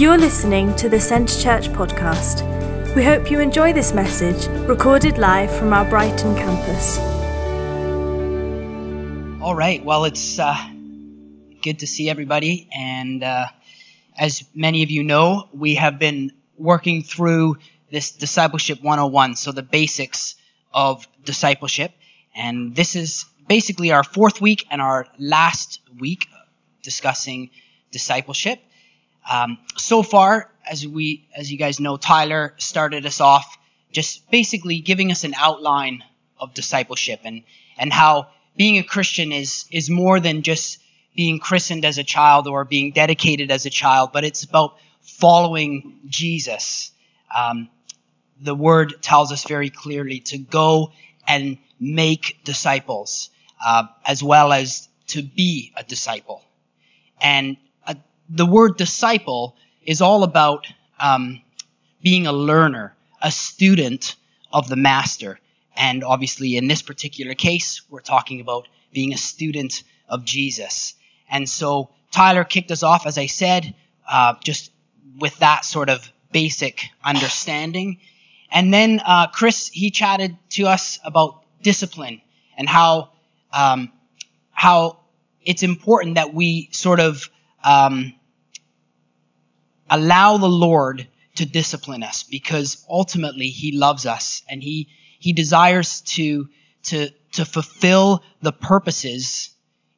You're listening to the Centre Church podcast. We hope you enjoy this message, recorded live from our Brighton campus. All right. Well, it's uh, good to see everybody. And uh, as many of you know, we have been working through this Discipleship 101, so the basics of discipleship. And this is basically our fourth week and our last week discussing discipleship. Um, so far, as we, as you guys know, Tyler started us off just basically giving us an outline of discipleship and and how being a Christian is is more than just being christened as a child or being dedicated as a child, but it's about following Jesus. Um, the word tells us very clearly to go and make disciples, uh, as well as to be a disciple. And the word disciple is all about um, being a learner, a student of the master. And obviously, in this particular case, we're talking about being a student of Jesus. And so Tyler kicked us off, as I said, uh, just with that sort of basic understanding. And then uh, Chris, he chatted to us about discipline and how um, how it's important that we sort of um, allow the Lord to discipline us because ultimately He loves us and He He desires to to to fulfill the purposes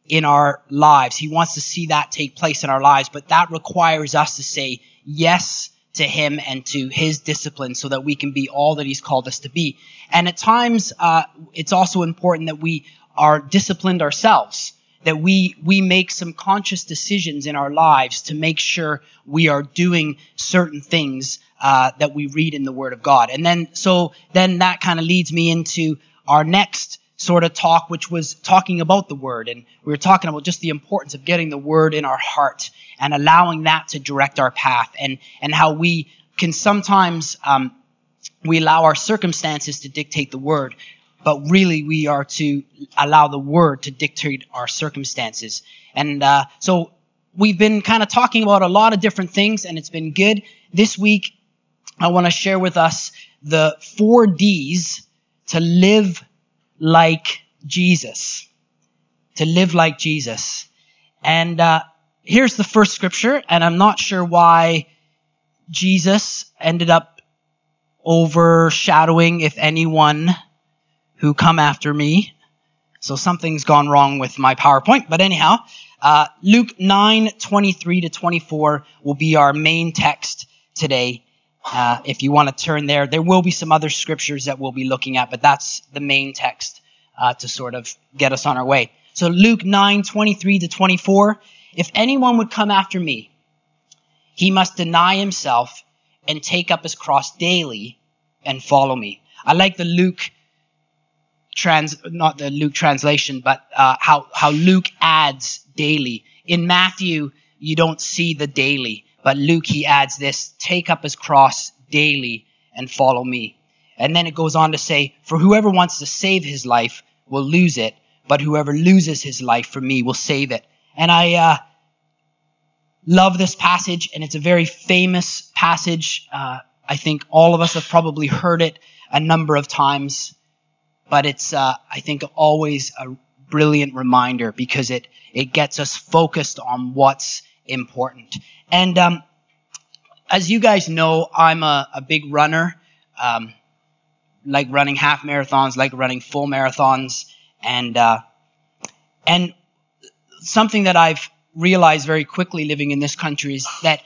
in our lives. He wants to see that take place in our lives, but that requires us to say yes to him and to his discipline so that we can be all that he's called us to be. And at times, uh, it's also important that we are disciplined ourselves, that we, we make some conscious decisions in our lives to make sure we are doing certain things uh, that we read in the Word of God. And then, so then that kind of leads me into our next sort of talk, which was talking about the Word. And we were talking about just the importance of getting the Word in our heart and allowing that to direct our path and, and how we can sometimes, um, we allow our circumstances to dictate the Word, but really we are to allow the Word to dictate our circumstances. And uh, so we've been kind of talking about a lot of different things, and it's been good. This week, I want to share with us the four D's to live like Jesus. To live like Jesus. And uh, here's the first scripture, and I'm not sure why Jesus ended up overshadowing, if anyone, who come after me. So something's gone wrong with my PowerPoint. But anyhow, uh, Luke 9, 23 to 24 will be our main text today. Uh, if you want to turn there, there will be some other scriptures that we'll be looking at, but that's the main text uh, to sort of get us on our way. So Luke 9, 23 to 24. If anyone would come after me, he must deny himself and take up his cross daily and follow me. I like the Luke trans, not the Luke translation, but uh, how how Luke adds daily. In Matthew, you don't see the daily, but Luke he adds this: take up his cross daily and follow me. And then it goes on to say, for whoever wants to save his life will lose it, but whoever loses his life for me will save it. And I uh, love this passage, and it's a very famous passage. Uh, I think all of us have probably heard it a number of times, but it's, uh, I think, always a brilliant reminder because it, it gets us focused on what's important. And um, as you guys know, I'm a, a big runner. Um, like running half marathons, like running full marathons, and uh, and something that I've realized very quickly living in this country is that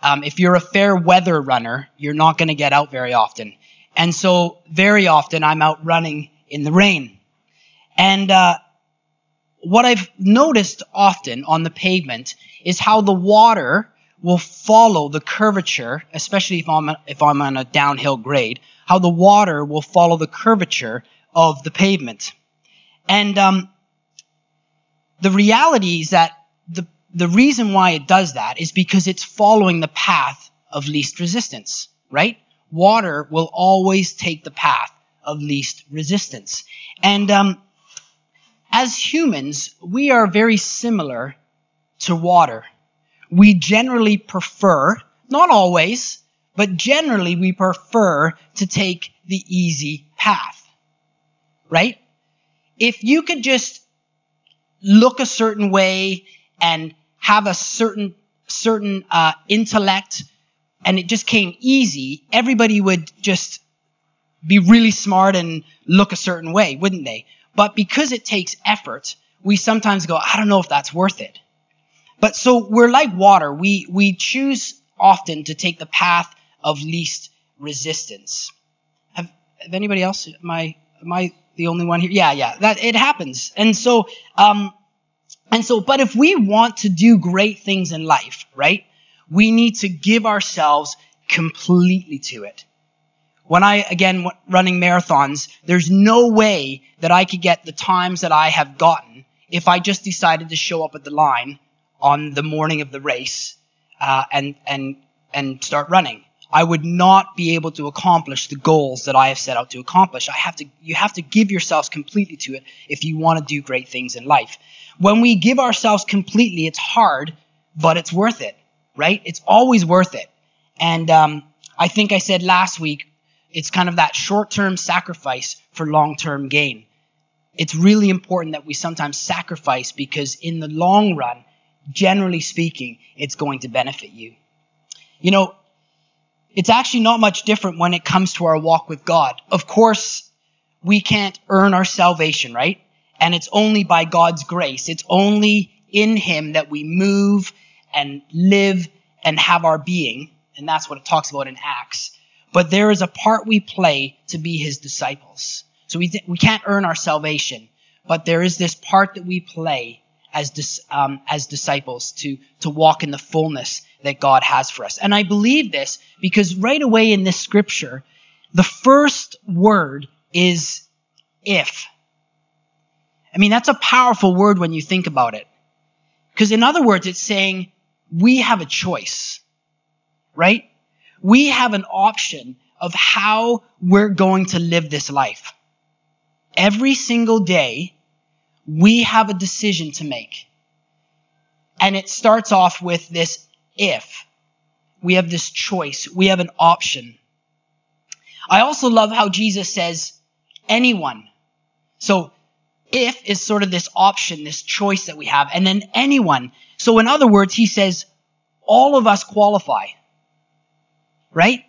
um, if you're a fair weather runner, you're not going to get out very often, and so very often I'm out running in the rain, and uh, what I've noticed often on the pavement is how the water will follow the curvature, especially if I'm if I'm on a downhill grade, how the water will follow the curvature of the pavement. And um, the reality is that the, the reason why it does that is because it's following the path of least resistance, right? Water will always take the path of least resistance. And um, as humans, we are very similar to water. We generally prefer not always, but generally we prefer to take the easy path. Right? If you could just look a certain way and have a certain certain uh, intellect and it just came easy, everybody would just be really smart and look a certain way, wouldn't they? But because it takes effort, we sometimes go, I don't know if that's worth it. But so we're like water. We, we choose often to take the path of least resistance. Have, have anybody else? Am I, am I the only one here? Yeah, yeah, that it happens. And so, um, and so, but if we want to do great things in life, right? We need to give ourselves completely to it. When I, again, running marathons, there's no way that I could get the times that I have gotten if I just decided to show up at the line on the morning of the race uh, and and and start running. I would not be able to accomplish the goals that I have set out to accomplish. I have to you have to give yourselves completely to it if you want to do great things in life. When we give ourselves completely, it's hard, but it's worth it, right? It's always worth it. And um, I think I said last week it's kind of that short term sacrifice for long term gain. It's really important that we sometimes sacrifice because, in the long run, generally speaking, it's going to benefit you. You know, it's actually not much different when it comes to our walk with God. Of course, we can't earn our salvation, right? And it's only by God's grace. It's only in Him that we move and live and have our being. And that's what it talks about in Acts but there is a part we play to be his disciples. So we, th- we can't earn our salvation, but there is this part that we play as, dis- um, as disciples to, to walk in the fullness that God has for us. And I believe this because right away in this scripture, the first word is if. I mean, that's a powerful word when you think about it. Because in other words, it's saying we have a choice, right? We have an option of how we're going to live this life. Every single day, we have a decision to make. And it starts off with this if. We have this choice. We have an option. I also love how Jesus says, anyone. So, if is sort of this option, this choice that we have, and then anyone. So, in other words, he says, all of us qualify right?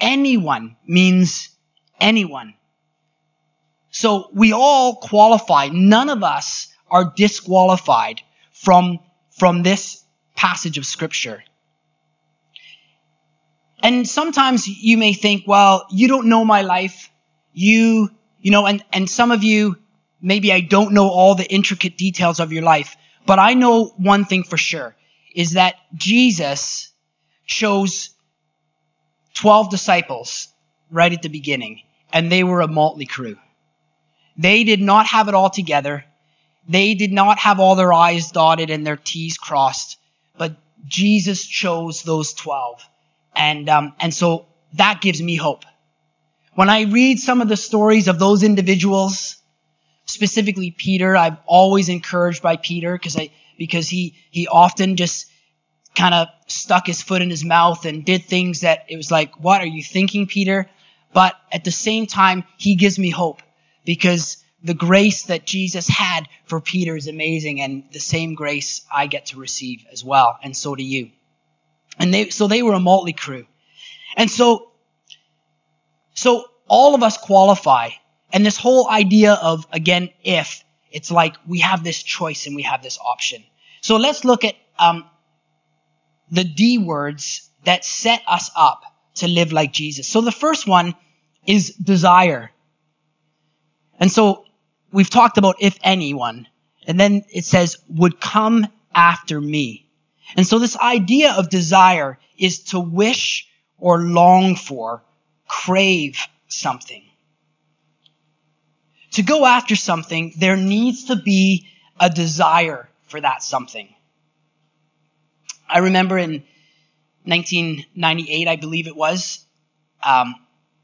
Anyone means anyone. So we all qualify. None of us are disqualified from, from this passage of scripture. And sometimes you may think, well, you don't know my life. You, you know, and, and some of you, maybe I don't know all the intricate details of your life, but I know one thing for sure is that Jesus chose 12 disciples right at the beginning, and they were a motley crew. They did not have it all together. They did not have all their I's dotted and their T's crossed, but Jesus chose those 12. And, um, and so that gives me hope. When I read some of the stories of those individuals, specifically Peter, I'm always encouraged by Peter because I, because he, he often just kind of stuck his foot in his mouth and did things that it was like, what are you thinking, Peter? But at the same time, he gives me hope because the grace that Jesus had for Peter is amazing and the same grace I get to receive as well. And so do you. And they, so they were a motley crew. And so, so all of us qualify. And this whole idea of, again, if, it's like we have this choice and we have this option. So let's look at um, the D words that set us up to live like Jesus. So the first one is desire. And so we've talked about if anyone, and then it says would come after me. And so this idea of desire is to wish or long for, crave something. To go after something, there needs to be a desire for that something. I remember in 1998, I believe it was, um,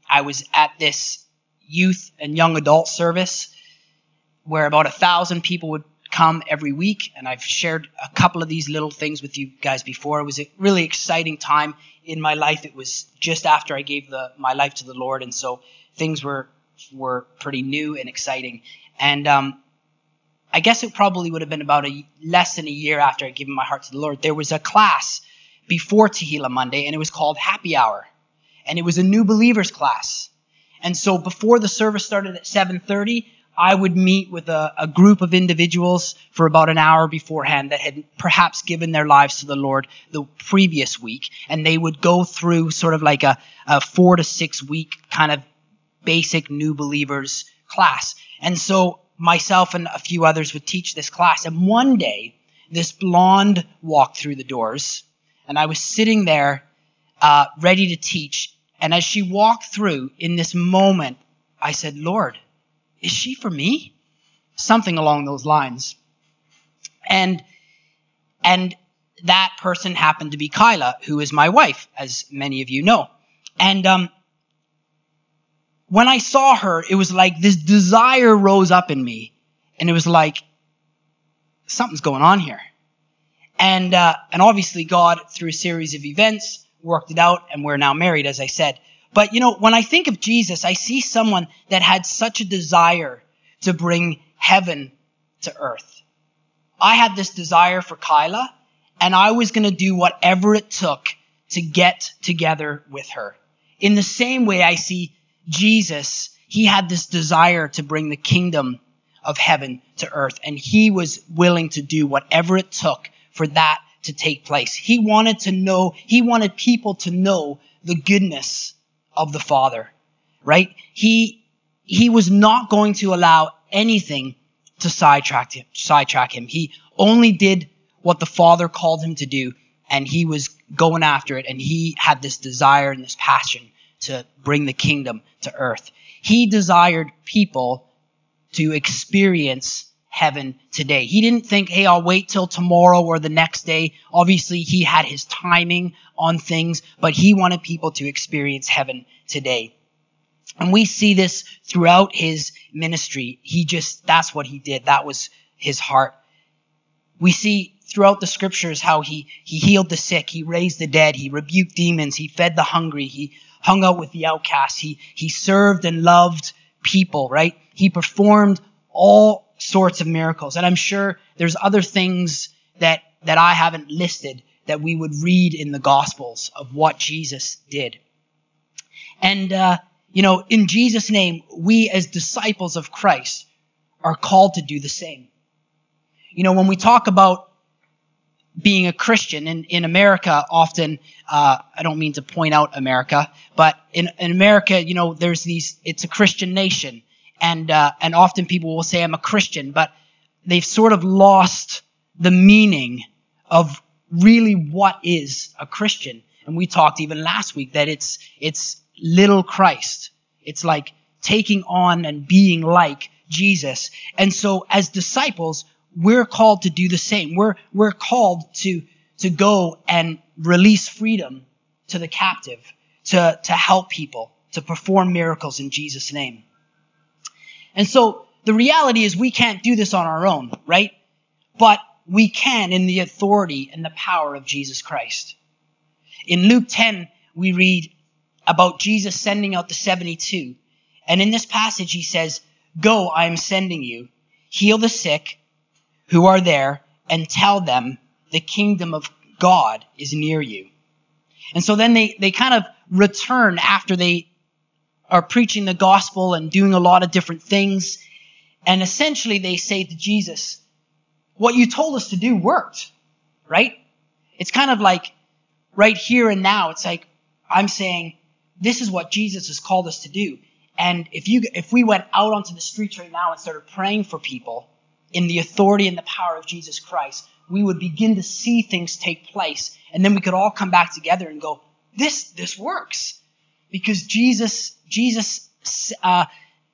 I was at this youth and young adult service where about a thousand people would come every week, and I've shared a couple of these little things with you guys before. It was a really exciting time in my life. It was just after I gave the, my life to the Lord, and so things were were pretty new and exciting. And um, I guess it probably would have been about a less than a year after I'd given my heart to the Lord. There was a class before Tehillah Monday, and it was called Happy Hour, and it was a new believers class. And so before the service started at 7:30, I would meet with a, a, group of individuals for about an hour beforehand that had perhaps given their lives to the Lord the previous week, and they would go through sort of like a, a four to six week kind of basic new believers class. And so myself and a few others would teach this class. And one day, this blonde walked through the doors, and I was sitting there uh, ready to teach. And as she walked through in this moment, I said, Lord, is she for me? Something along those lines. And, and that person happened to be Kyla, who is my wife, as many of you know. And, um, when I saw her, it was like this desire rose up in me. And it was like, something's going on here. And, uh, and obviously God, through a series of events, worked it out, and we're now married, as I said. But you know, when I think of Jesus, I see someone that had such a desire to bring heaven to earth. I had this desire for Kyla, and I was going to do whatever it took to get together with her. In the same way, I see Jesus, he had this desire to bring the kingdom of heaven to earth, and he was willing to do whatever it took for that to take place. He wanted to know, he wanted people to know the goodness of the Father, right? He, he was not going to allow anything to sidetrack him, sidetrack him. He only did what the Father called him to do, and he was going after it, and he had this desire and this passion to bring the kingdom to earth. He desired people to experience heaven today. He didn't think, hey, I'll wait till tomorrow or the next day. Obviously, he had his timing on things, but he wanted people to experience heaven today. And we see this throughout his ministry. He just, that's what he did. That was his heart. We see throughout the scriptures how he, he healed the sick, he raised the dead, he rebuked demons, he fed the hungry, he hung out with the outcasts, he, he served and loved people, right? He performed all sorts of miracles. And I'm sure there's other things that, that I haven't listed that we would read in the Gospels of what Jesus did. And, uh, you know, in Jesus' name, we as disciples of Christ are called to do the same. You know, when we talk about being a Christian in, in America, often, uh, I don't mean to point out America, but in, in America, you know, there's these, it's a Christian nation and uh, and often people will say I'm a Christian, but they've sort of lost the meaning of really what is a Christian. And we talked even last week that it's it's little Christ. It's like taking on and being like Jesus. And so as disciples, we're called to do the same. We're we're called to to go and release freedom to the captive, to to help people, to perform miracles in Jesus' name. And so the reality is we can't do this on our own, right? But we can in the authority and the power of Jesus Christ. In Luke 10, we read about Jesus sending out the 72. And in this passage, he says, Go, I am sending you. Heal the sick who are there and tell them the kingdom of God is near you. And so then they, they kind of return after they are preaching the gospel and doing a lot of different things. And essentially they say to Jesus, what you told us to do worked, right? It's kind of like right here and now. It's like I'm saying, this is what Jesus has called us to do. And if you, if we went out onto the streets right now and started praying for people in the authority and the power of Jesus Christ, we would begin to see things take place. And then we could all come back together and go, this, this works. Because Jesus Jesus, uh,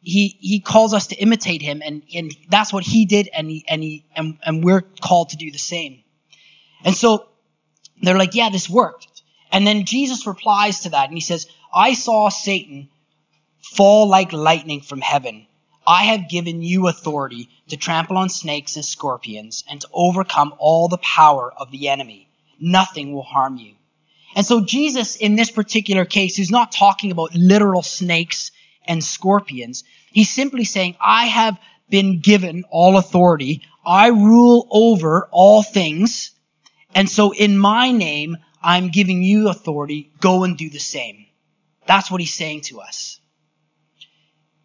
he, he calls us to imitate him and, and that's what he did and he, and he, and, and we're called to do the same. And so they're like, yeah, this worked. And then Jesus replies to that and he says, I saw Satan fall like lightning from heaven. I have given you authority to trample on snakes and scorpions and to overcome all the power of the enemy. Nothing will harm you. And so Jesus, in this particular case, is not talking about literal snakes and scorpions. He's simply saying, I have been given all authority. I rule over all things. And so in my name, I'm giving you authority. Go and do the same. That's what he's saying to us.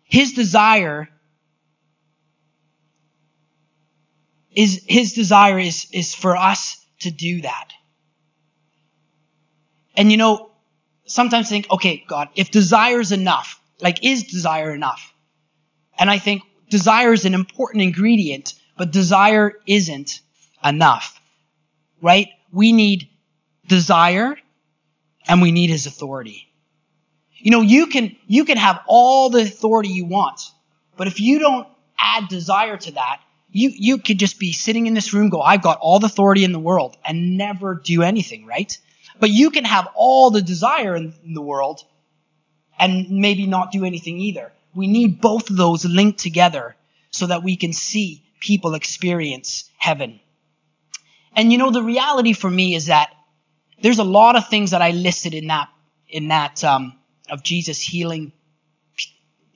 His desire is, his desire is, is for us to do that. And you know, sometimes think, okay, God, if desire is enough, like is desire enough? And I think desire is an important ingredient, but desire isn't enough. Right? We need desire and we need his authority. You know, you can, you can have all the authority you want, but if you don't add desire to that, you, you could just be sitting in this room, go, I've got all the authority in the world and never do anything, right? But you can have all the desire in, in the world and maybe not do anything either. We need both of those linked together so that we can see people experience heaven. And you know, the reality for me is that there's a lot of things that I listed in that, in that, um, of Jesus healing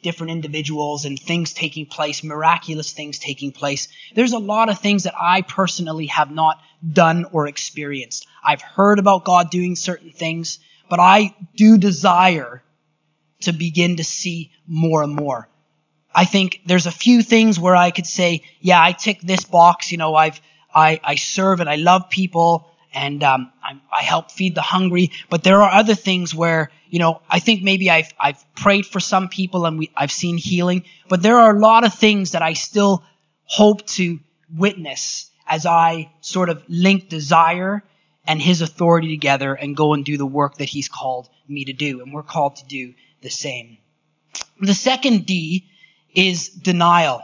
different individuals and things taking place, miraculous things taking place. There's a lot of things that I personally have not done or experienced. I've heard about God doing certain things, but I do desire to begin to see more and more. I think there's a few things where I could say, yeah, I tick this box. You know, I've, I, I serve and I love people and um, I, I help feed the hungry. But there are other things where, you know, I think maybe I've, I've prayed for some people and we, I've seen healing. But there are a lot of things that I still hope to witness as I sort of link desire and his authority together and go and do the work that he's called me to do. And we're called to do the same. The second D is denial.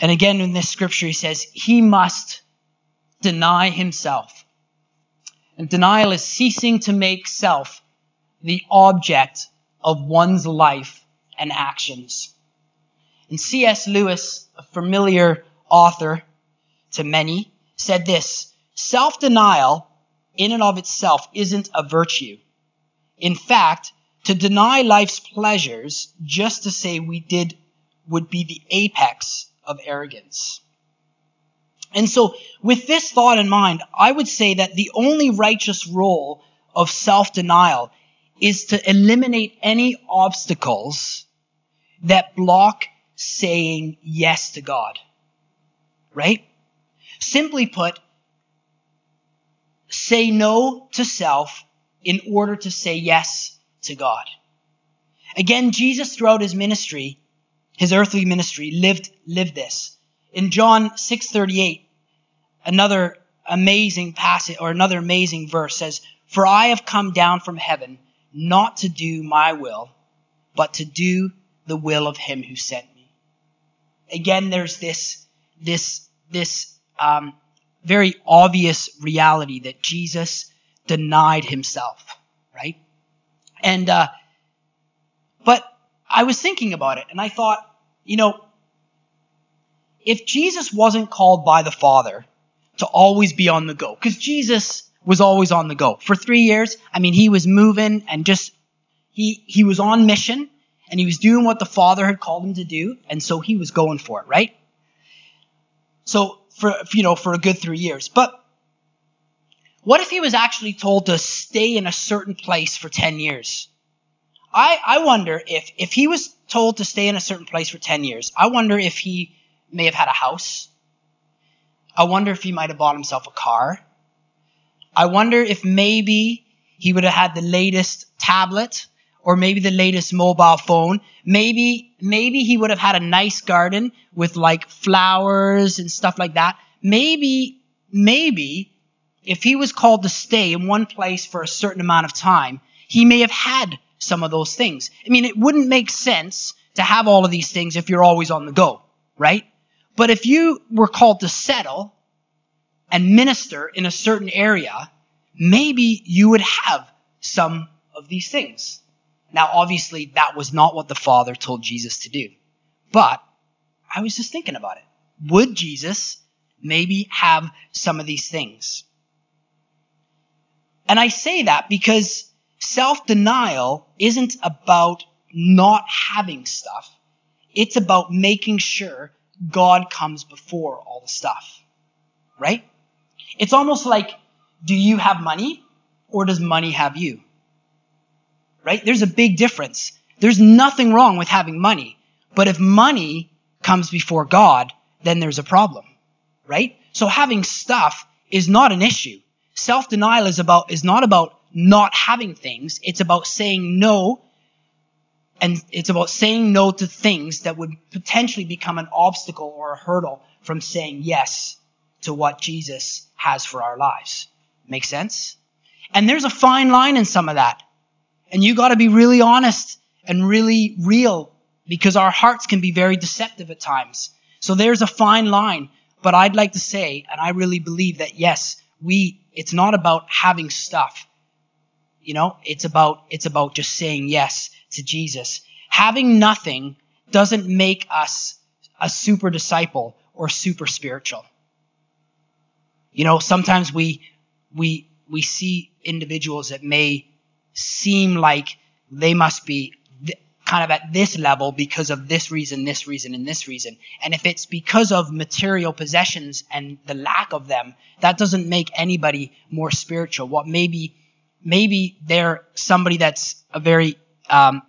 And again, in this scripture, he says, he must deny himself. And denial is ceasing to make self the object of one's life and actions. And C.S. Lewis, a familiar author to many, said this Self denial, in and of itself, isn't a virtue. In fact, to deny life's pleasures just to say we did would be the apex of arrogance. And so, with this thought in mind, I would say that the only righteous role of self denial is to eliminate any obstacles that block saying yes to God. Right? Simply put, say no to self in order to say yes to God. Again, Jesus throughout his ministry, his earthly ministry, lived, lived this. In John 6:38, another amazing passage or another amazing verse says, "For I have come down from heaven not to do my will, but to do the will of him who sent me." Again, there's this this this um, very obvious reality that Jesus denied himself, right? And, uh, but I was thinking about it and I thought, you know, if Jesus wasn't called by the Father to always be on the go, because Jesus was always on the go. For three years, I mean, he was moving and just, he, he was on mission and he was doing what the Father had called him to do, and so he was going for it, right? So, for, you know, for a good three years. But what if he was actually told to stay in a certain place for 10 years? I, I wonder if, if he was told to stay in a certain place for 10 years, I wonder if he may have had a house. I wonder if he might have bought himself a car. I wonder if maybe he would have had the latest tablet or maybe the latest mobile phone. Maybe, maybe he would have had a nice garden with like flowers and stuff like that. Maybe, maybe if he was called to stay in one place for a certain amount of time, he may have had some of those things. I mean, it wouldn't make sense to have all of these things if you're always on the go, right? But if you were called to settle and minister in a certain area, maybe you would have some of these things. Now, obviously, that was not what the Father told Jesus to do. But I was just thinking about it. Would Jesus maybe have some of these things? And I say that because self denial isn't about not having stuff, it's about making sure God comes before all the stuff. Right? It's almost like do you have money or does money have you? Right? There's a big difference. There's nothing wrong with having money. But if money comes before God, then there's a problem. Right? So having stuff is not an issue. Self-denial is about, is not about not having things. It's about saying no and it's about saying no to things that would potentially become an obstacle or a hurdle from saying yes to what Jesus has for our lives. Make sense? And there's a fine line in some of that. And you gotta be really honest and really real because our hearts can be very deceptive at times. So there's a fine line. But I'd like to say, and I really believe that yes, we, it's not about having stuff. You know, it's about, it's about just saying yes to Jesus. Having nothing doesn't make us a super disciple or super spiritual. You know, sometimes we, we, we see individuals that may seem like they must be th- kind of at this level because of this reason, this reason, and this reason. And if it's because of material possessions and the lack of them, that doesn't make anybody more spiritual. What maybe, maybe they're somebody that's a very, um,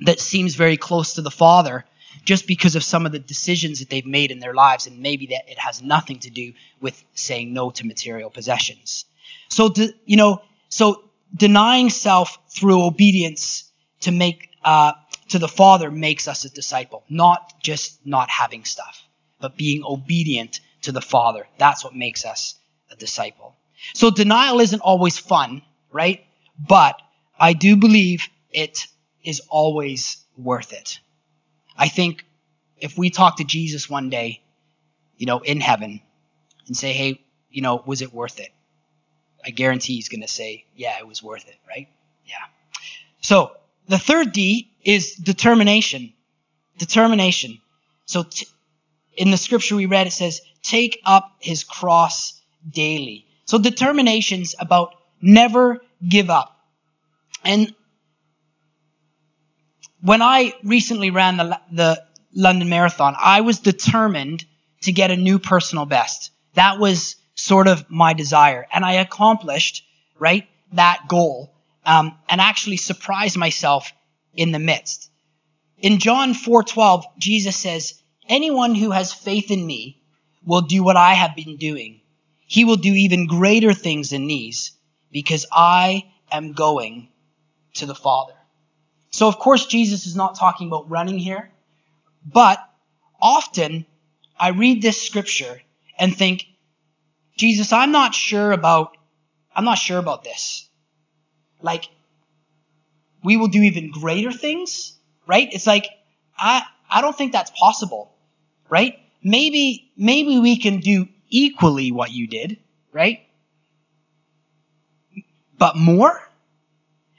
that seems very close to the Father just because of some of the decisions that they've made in their lives, and maybe that it has nothing to do with saying no to material possessions. So, you know, so denying self through obedience to make uh, to the Father makes us a disciple, not just not having stuff, but being obedient to the Father. That's what makes us a disciple. So denial isn't always fun, right? But I do believe it is always worth it. I think if we talk to Jesus one day, you know, in heaven, and say, hey, you know, was it worth it? I guarantee he's going to say, yeah, it was worth it, right? Yeah. So the third D is determination. Determination. So t- in the scripture we read, it says, take up his cross daily. So determination's about never give up. And when I recently ran the, the London Marathon, I was determined to get a new personal best. That was sort of my desire. And I accomplished, right, that goal, um, and actually surprised myself in the midst. In John 4:12, Jesus says, "Anyone who has faith in me will do what I have been doing. He will do even greater things than these, because I am going to the Father." So of course Jesus is not talking about running here, but often I read this scripture and think, Jesus, I'm not sure about, I'm not sure about this. Like, we will do even greater things, right? It's like, I, I don't think that's possible, right? Maybe, maybe we can do equally what you did, right? But more?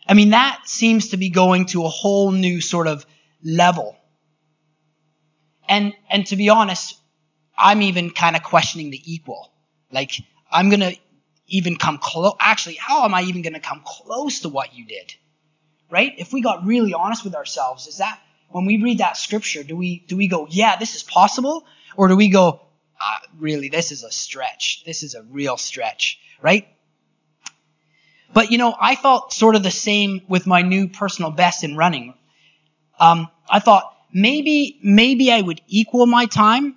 I mean, that seems to be going to a whole new sort of level. And, and to be honest, I'm even kind of questioning the equal. Like, I'm going to even come close. Actually, how am I even going to come close to what you did? Right? If we got really honest with ourselves, is that when we read that scripture, do we do we go, yeah, this is possible, or do we go, ah, really, this is a stretch. This is a real stretch, right? But you know, I felt sort of the same with my new personal best in running. Um, I thought maybe maybe I would equal my time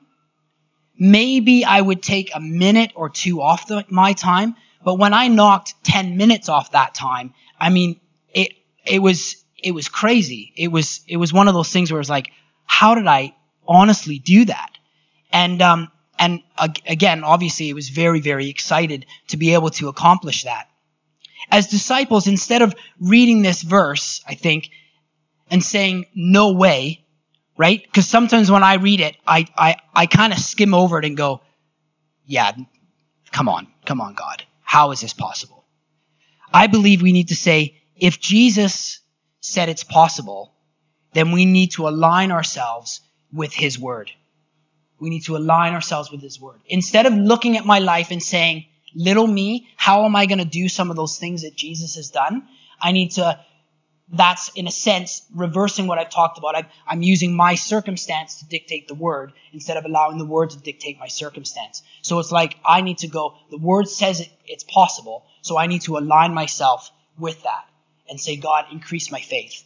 maybe I would take a minute or two off the, my time. But when I knocked 10 minutes off that time, I mean, it, it was, it was crazy. It was, it was one of those things where it's like, how did I honestly do that? And, um, and again, obviously it was very, very excited to be able to accomplish that. As disciples, instead of reading this verse, I think, and saying, no way, right? Because sometimes when I read it, I, I, I kind of skim over it and go, yeah, come on, come on, God. How is this possible? I believe we need to say, if Jesus said it's possible, then we need to align ourselves with His Word. We need to align ourselves with His Word. Instead of looking at my life and saying, little me, how am I going to do some of those things that Jesus has done? I need to, that's in a sense reversing what I've talked about. I, I'm using my circumstance to dictate the Word instead of allowing the Word to dictate my circumstance. So it's like I need to go, the Word says it, it's possible, so I need to align myself with that and say, God, increase my faith.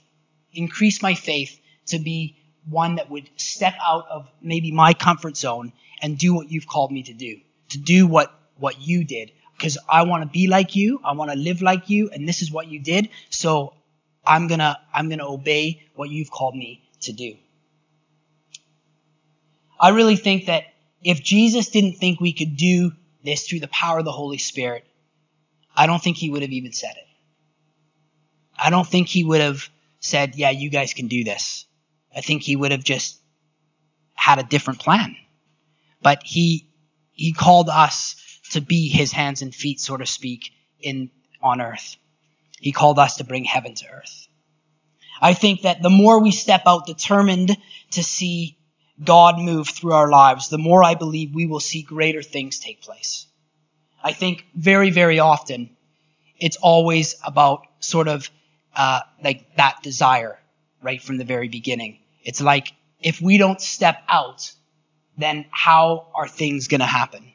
Increase my faith to be one that would step out of maybe my comfort zone and do what you've called me to do. To do what, what you did. Because I want to be like you. I want to live like you. And this is what you did. So I'm gonna, I'm gonna obey what you've called me to do. I really think that if Jesus didn't think we could do this through the power of the Holy Spirit, I don't think he would have even said it. I don't think he would have said, yeah, you guys can do this. I think he would have just had a different plan. But he, he called us to be his hands and feet, so to speak, in, on earth. He called us to bring heaven to earth. I think that the more we step out determined to see God move through our lives, the more I believe we will see greater things take place. I think very, very often it's always about sort of uh, like that desire right from the very beginning. It's like if we don't step out, then how are things going to happen?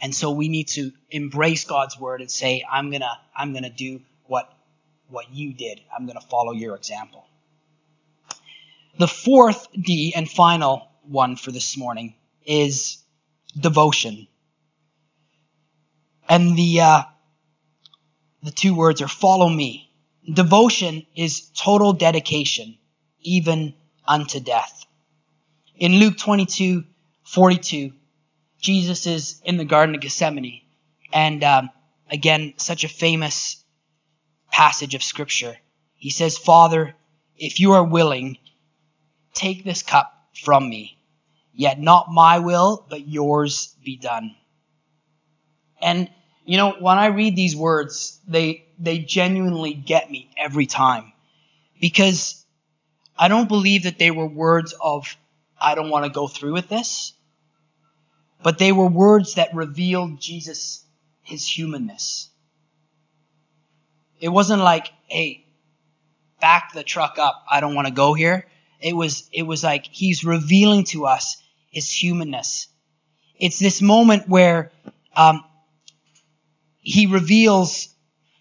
And so we need to embrace God's word and say, I'm to, I'm to do what, what you did. I'm to follow your example. The fourth D and final one for this morning is devotion. And the, uh, the two words are follow me. Devotion is total dedication, even unto death. In Luke 22, 42, Jesus is in the Garden of Gethsemane. And um, again, such a famous passage of Scripture. He says, Father, if you are willing, take this cup from me. Yet not my will, but yours be done. And, you know, when I read these words, they, they genuinely get me every time. Because I don't believe that they were words of, I don't want to go through with this. But they were words that revealed Jesus, his humanness. It wasn't like, hey, back the truck up. I don't want to go here. It was, it was like he's revealing to us his humanness. It's this moment where um, he reveals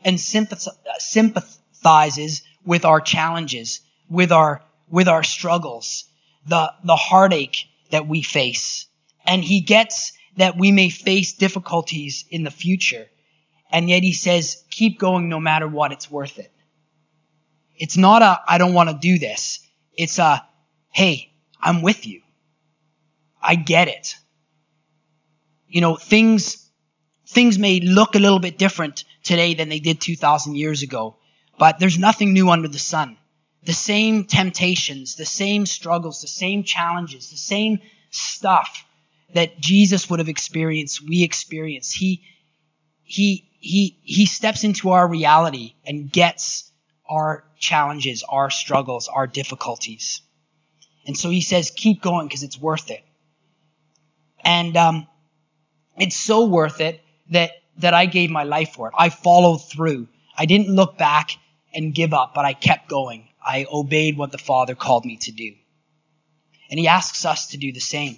and sympathizes with our challenges, with our with our struggles, the the heartache that we face, and he gets that we may face difficulties in the future, and yet he says, "Keep going, no matter what. It's worth it." It's not a "I don't want to do this." It's a "Hey, I'm with you. I get it." You know, things things may look a little bit different today than they did 2,000 years ago. But there's nothing new under the sun. The same temptations, the same struggles, the same challenges, the same stuff that Jesus would have experienced, we experience. He, he, he, he steps into our reality and gets our challenges, our struggles, our difficulties. And so he says, keep going because it's worth it. And um, it's so worth it that that I gave my life for it. I followed through. I didn't look back and give up, but I kept going. I obeyed what the Father called me to do. And He asks us to do the same.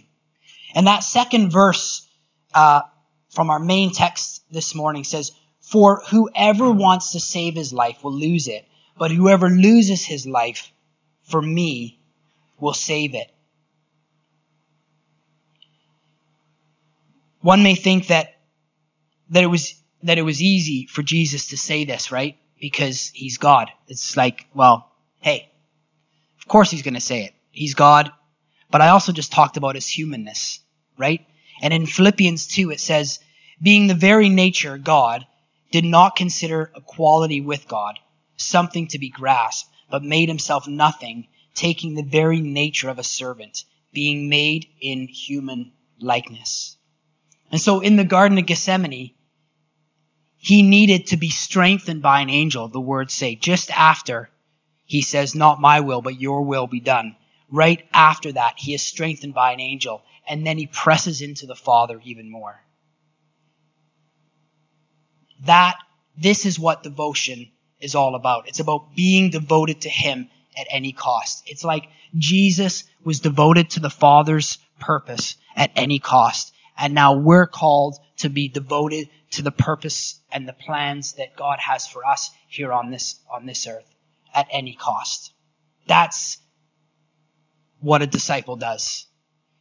And that second verse uh, from our main text this morning says, For whoever wants to save his life will lose it, but whoever loses his life for me will save it. One may think that that it was that it was easy for Jesus to say this, right? Because he's God. It's like, well, hey, of course he's going to say it. He's God. But I also just talked about his humanness, right? And in Philippians 2, it says, being the very nature God, did not consider equality with God something to be grasped, but made himself nothing, taking the very nature of a servant, being made in human likeness. And so in the Garden of Gethsemane, he needed to be strengthened by an angel, the words say, just after he says, Not my will, but your will be done. Right after that, he is strengthened by an angel, and then he presses into the Father even more. That, this is what devotion is all about. It's about being devoted to him at any cost. It's like Jesus was devoted to the Father's purpose at any cost. And now we're called to be devoted to the purpose and the plans that God has for us here on this, on this earth at any cost. That's what a disciple does.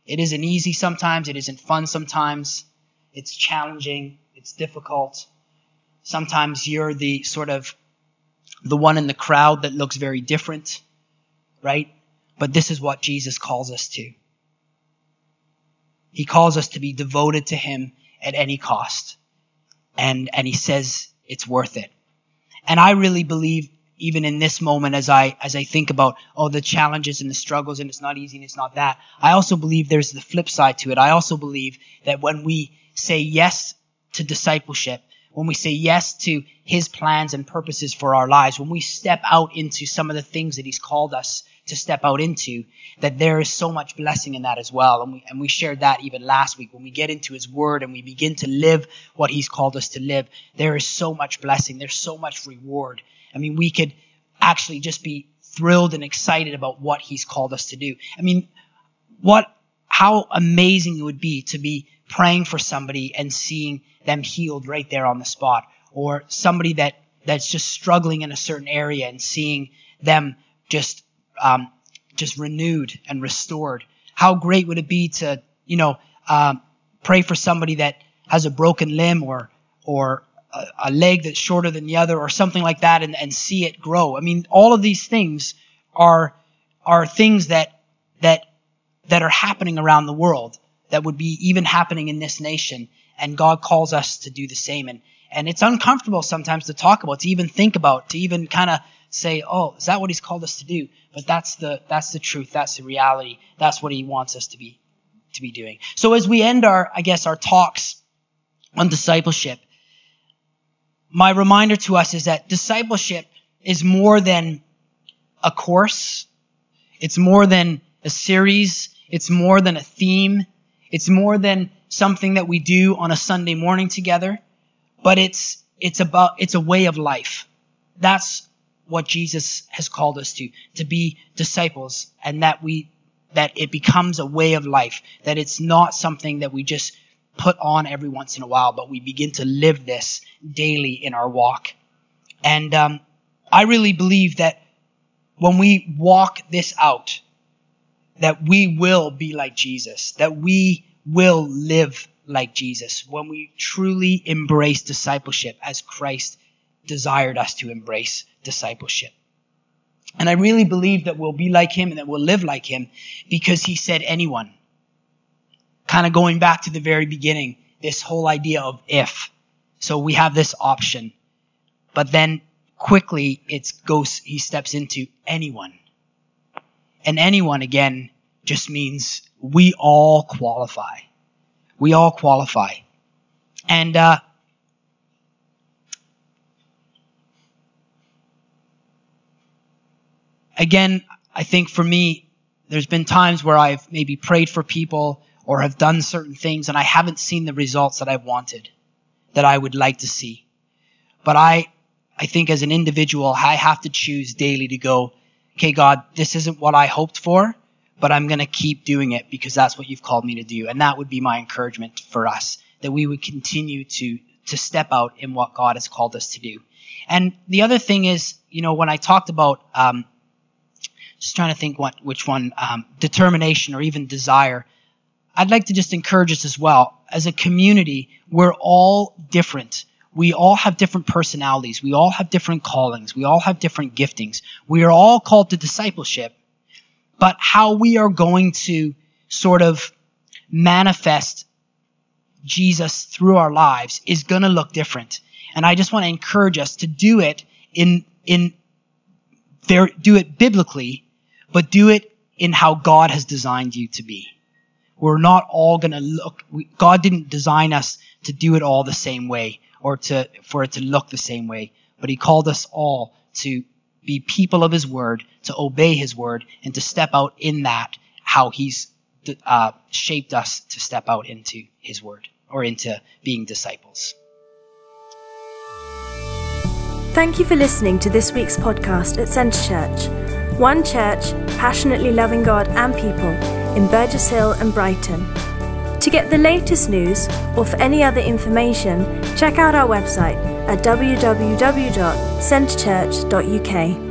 It isn't easy sometimes. It isn't fun sometimes. It's challenging. It's difficult. Sometimes you're the sort of the one in the crowd that looks very different, right? But this is what Jesus calls us to. He calls us to be devoted to Him at any cost. And, and He says it's worth it. And I really believe even in this moment as I as I think about all the challenges and the struggles and it's not easy and it's not that. I also believe there's the flip side to it. I also believe that when we say yes to discipleship, when we say yes to his plans and purposes for our lives, when we step out into some of the things that he's called us to step out into, that there is so much blessing in that as well. And we, and we shared that even last week. When we get into his word and we begin to live what he's called us to live, there is so much blessing. There's so much reward. I mean, we could actually just be thrilled and excited about what he's called us to do. I mean, what, how amazing it would be to be praying for somebody and seeing them healed right there on the spot or somebody that that's just struggling in a certain area and seeing them just um, just renewed and restored. How great would it be to you know um, pray for somebody that has a broken limb or or a, leg that's shorter than the other or something like that and, and see it grow. I mean, all of these things are are things that that that are happening around the world that would be even happening in this nation. And God calls us to do the same. And and it's uncomfortable sometimes to talk about to even think about to even kind of say oh is that what he's called us to do? But that's the that's the truth. That's the reality. That's what he wants us to be to be doing. So as we end our i guess our talks on discipleship my reminder to us is that discipleship is more than a course. It's more than a series. It's more than a theme. It's more than something that we do on a Sunday morning together, but it's, it's about, it's a way of life. That's what Jesus has called us to, to be disciples and that we, that it becomes a way of life, that it's not something that we just put on every once in a while, but we begin to live this daily in our walk. And um, I really believe that when we walk this out, that we will be like Jesus, that we will live like Jesus when we truly embrace discipleship as Christ desired us to embrace discipleship. And I really believe that we'll be like him and that we'll live like him because he said anyone kind of going back to the very beginning, this whole idea of if. So we have this option. But then quickly it goes, he steps into anyone. And anyone again just means we all qualify. We all qualify. And, uh, again, I think for me, there's been times where I've maybe prayed for people or have done certain things and I haven't seen the results that I wanted, that I would like to see. But I, I think as an individual, I have to choose daily to go, okay, God, this isn't what I hoped for, but I'm going to keep doing it because that's what you've called me to do. And that would be my encouragement for us, that we would continue to, to step out in what God has called us to do. And the other thing is, you know, when I talked about, um, just trying to think what, which one, um, determination or even desire, I'd like to just encourage us as well. As a community, we're all different. We all have different personalities. We all have different callings. We all have different giftings. We are all called to discipleship. But how we are going to sort of manifest Jesus through our lives is going to look different. And I just want to encourage us to do it in, in, there, do it biblically, but do it in how God has designed you to be. We're not all going to look, we, God didn't design us to do it all the same way or to, for it to look the same way, but He called us all to be people of His Word, to obey His Word, and to step out in that how He's uh, shaped us to step out into His Word or into being disciples. Thank you for listening to this week's podcast at Centre Church. One church passionately loving God and people in Burgess Hill and Brighton. To get the latest news or for any other information, check out our website at www.centrechurch.uk.